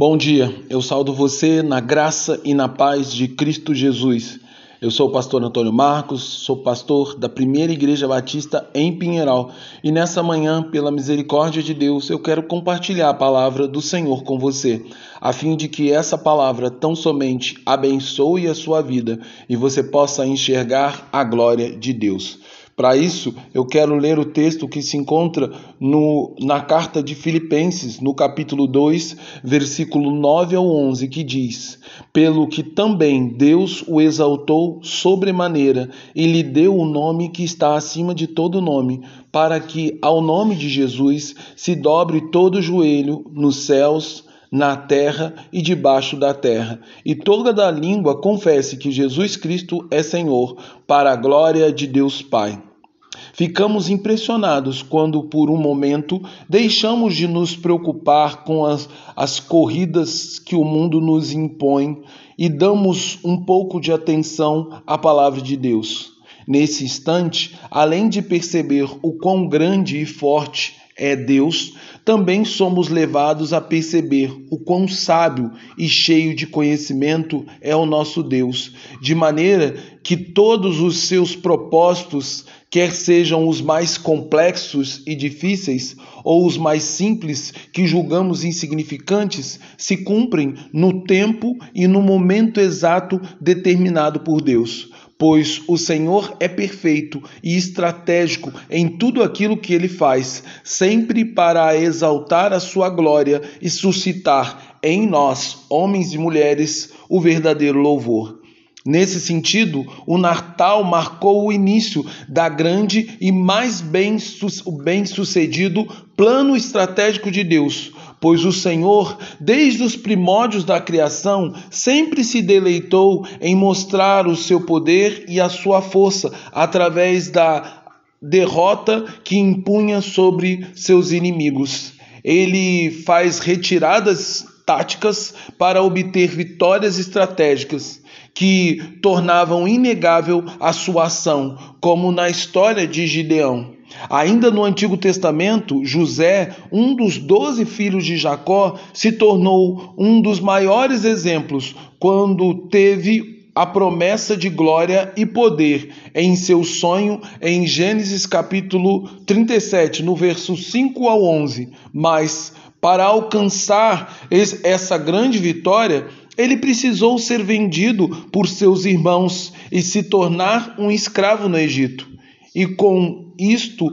Bom dia, eu saldo você na graça e na paz de Cristo Jesus. Eu sou o pastor Antônio Marcos, sou pastor da Primeira Igreja Batista em Pinheiral e nessa manhã, pela misericórdia de Deus, eu quero compartilhar a palavra do Senhor com você, a fim de que essa palavra tão somente abençoe a sua vida e você possa enxergar a glória de Deus. Para isso, eu quero ler o texto que se encontra no, na carta de Filipenses, no capítulo 2, versículo 9 ao 11, que diz: Pelo que também Deus o exaltou sobremaneira e lhe deu o nome que está acima de todo nome, para que ao nome de Jesus se dobre todo o joelho nos céus, na terra e debaixo da terra, e toda da língua confesse que Jesus Cristo é Senhor, para a glória de Deus Pai. Ficamos impressionados quando, por um momento, deixamos de nos preocupar com as, as corridas que o mundo nos impõe e damos um pouco de atenção à palavra de Deus. Nesse instante, além de perceber o quão grande e forte é Deus, também somos levados a perceber o quão sábio e cheio de conhecimento é o nosso Deus, de maneira que todos os seus propósitos, quer sejam os mais complexos e difíceis ou os mais simples que julgamos insignificantes, se cumprem no tempo e no momento exato determinado por Deus pois o Senhor é perfeito e estratégico em tudo aquilo que ele faz, sempre para exaltar a sua glória e suscitar em nós, homens e mulheres, o verdadeiro louvor. Nesse sentido, o Natal marcou o início da grande e mais bem-sucedido plano estratégico de Deus, pois o Senhor, desde os primórdios da criação, sempre se deleitou em mostrar o seu poder e a sua força através da derrota que impunha sobre seus inimigos. Ele faz retiradas táticas para obter vitórias estratégicas que tornavam inegável a sua ação, como na história de Gideão. Ainda no Antigo Testamento, José, um dos doze filhos de Jacó, se tornou um dos maiores exemplos quando teve a promessa de glória e poder em seu sonho em Gênesis capítulo 37, no verso 5 ao 11. Mas para alcançar essa grande vitória, ele precisou ser vendido por seus irmãos e se tornar um escravo no Egito. E com isto,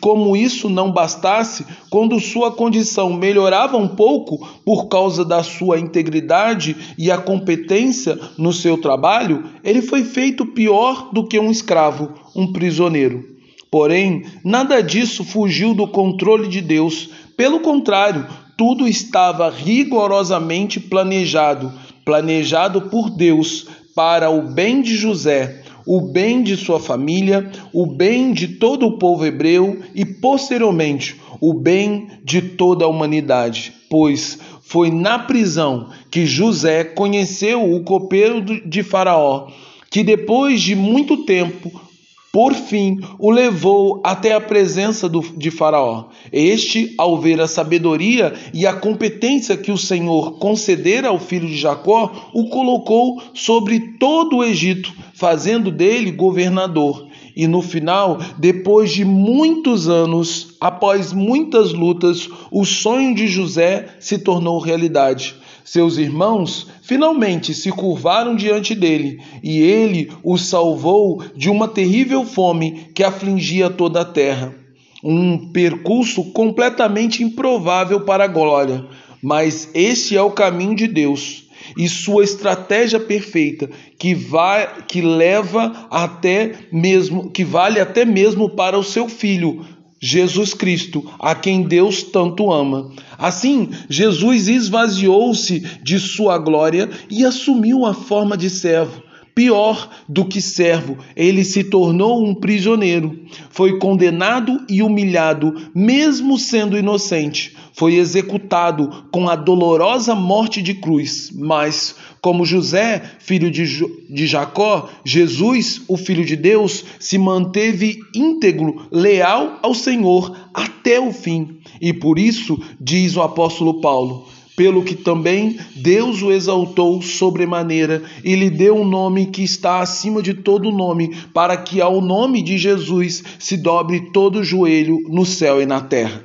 como isso não bastasse, quando sua condição melhorava um pouco por causa da sua integridade e a competência no seu trabalho, ele foi feito pior do que um escravo, um prisioneiro. Porém, nada disso fugiu do controle de Deus. Pelo contrário, tudo estava rigorosamente planejado, planejado por Deus para o bem de José o bem de sua família, o bem de todo o povo hebreu e, posteriormente, o bem de toda a humanidade, pois foi na prisão que José conheceu o copeiro de Faraó, que depois de muito tempo por fim o levou até a presença do, de Faraó. Este, ao ver a sabedoria e a competência que o Senhor concedera ao filho de Jacó, o colocou sobre todo o Egito, fazendo dele governador. E no final, depois de muitos anos, após muitas lutas, o sonho de José se tornou realidade. Seus irmãos finalmente se curvaram diante dele e ele os salvou de uma terrível fome que afligia toda a terra. Um percurso completamente improvável para a glória, mas este é o caminho de Deus e sua estratégia perfeita que vai que leva até mesmo que vale até mesmo para o seu filho Jesus Cristo, a quem Deus tanto ama. Assim, Jesus esvaziou-se de sua glória e assumiu a forma de servo. Pior do que servo, ele se tornou um prisioneiro. Foi condenado e humilhado, mesmo sendo inocente. Foi executado com a dolorosa morte de cruz. Mas, como José, filho de, jo de Jacó, Jesus, o filho de Deus, se manteve íntegro, leal ao Senhor até o fim. E por isso, diz o apóstolo Paulo, pelo que também Deus o exaltou sobremaneira e lhe deu um nome que está acima de todo nome, para que ao nome de Jesus se dobre todo joelho no céu e na terra.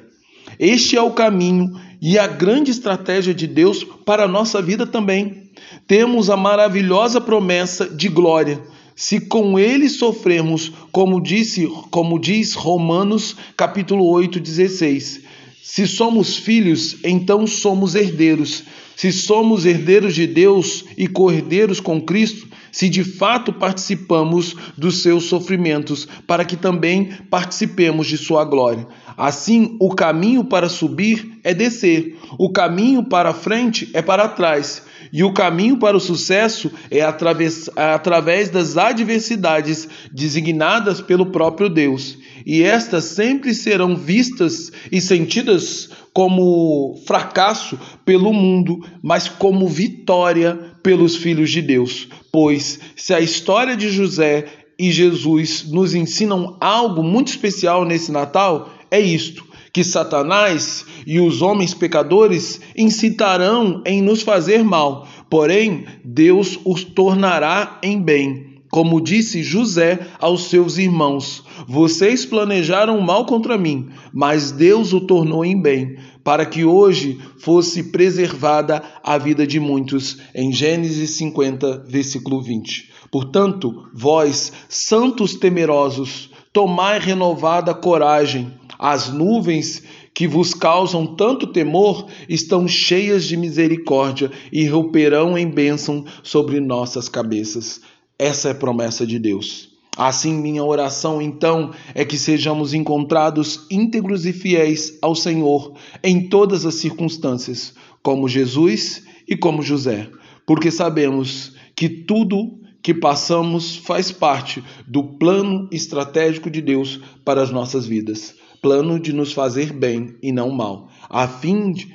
Este é o caminho e a grande estratégia de Deus para a nossa vida também. Temos a maravilhosa promessa de glória. Se com ele sofremos, como disse, como diz Romanos, capítulo 8, 16. Se somos filhos, então somos herdeiros. Se somos herdeiros de Deus e cordeiros com Cristo, se de fato participamos dos seus sofrimentos, para que também participemos de sua glória. Assim, o caminho para subir é descer, o caminho para frente é para trás, e o caminho para o sucesso é através, através das adversidades designadas pelo próprio Deus. E estas sempre serão vistas e sentidas como fracasso pelo mundo, mas como vitória pelos filhos de Deus. Pois se a história de José e Jesus nos ensinam algo muito especial nesse Natal, é isto: que Satanás e os homens pecadores incitarão em nos fazer mal, porém Deus os tornará em bem. Como disse José aos seus irmãos: Vocês planejaram mal contra mim, mas Deus o tornou em bem, para que hoje fosse preservada a vida de muitos. Em Gênesis 50, versículo 20. Portanto, vós, santos temerosos, tomai renovada coragem. As nuvens que vos causam tanto temor estão cheias de misericórdia e romperão em bênção sobre nossas cabeças. Essa é a promessa de Deus. Assim, minha oração então é que sejamos encontrados íntegros e fiéis ao Senhor em todas as circunstâncias, como Jesus e como José, porque sabemos que tudo que passamos faz parte do plano estratégico de Deus para as nossas vidas plano de nos fazer bem e não mal, a fim de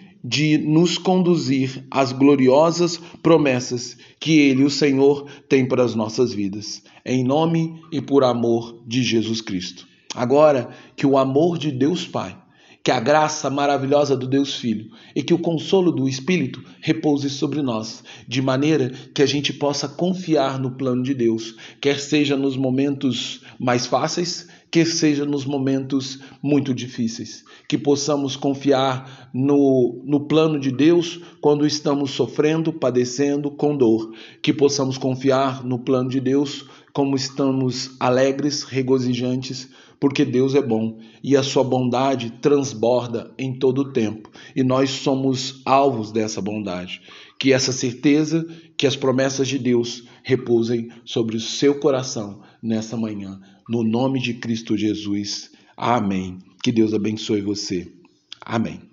nos conduzir às gloriosas promessas que Ele, o Senhor, tem para as nossas vidas. Em nome e por amor de Jesus Cristo. Agora, que o amor de Deus Pai que a graça maravilhosa do Deus Filho e que o consolo do Espírito repouse sobre nós, de maneira que a gente possa confiar no plano de Deus, quer seja nos momentos mais fáceis, quer seja nos momentos muito difíceis. Que possamos confiar no, no plano de Deus quando estamos sofrendo, padecendo com dor. Que possamos confiar no plano de Deus como estamos alegres, regozijantes porque Deus é bom e a sua bondade transborda em todo o tempo e nós somos alvos dessa bondade. Que essa certeza, que as promessas de Deus repousem sobre o seu coração nessa manhã, no nome de Cristo Jesus. Amém. Que Deus abençoe você. Amém.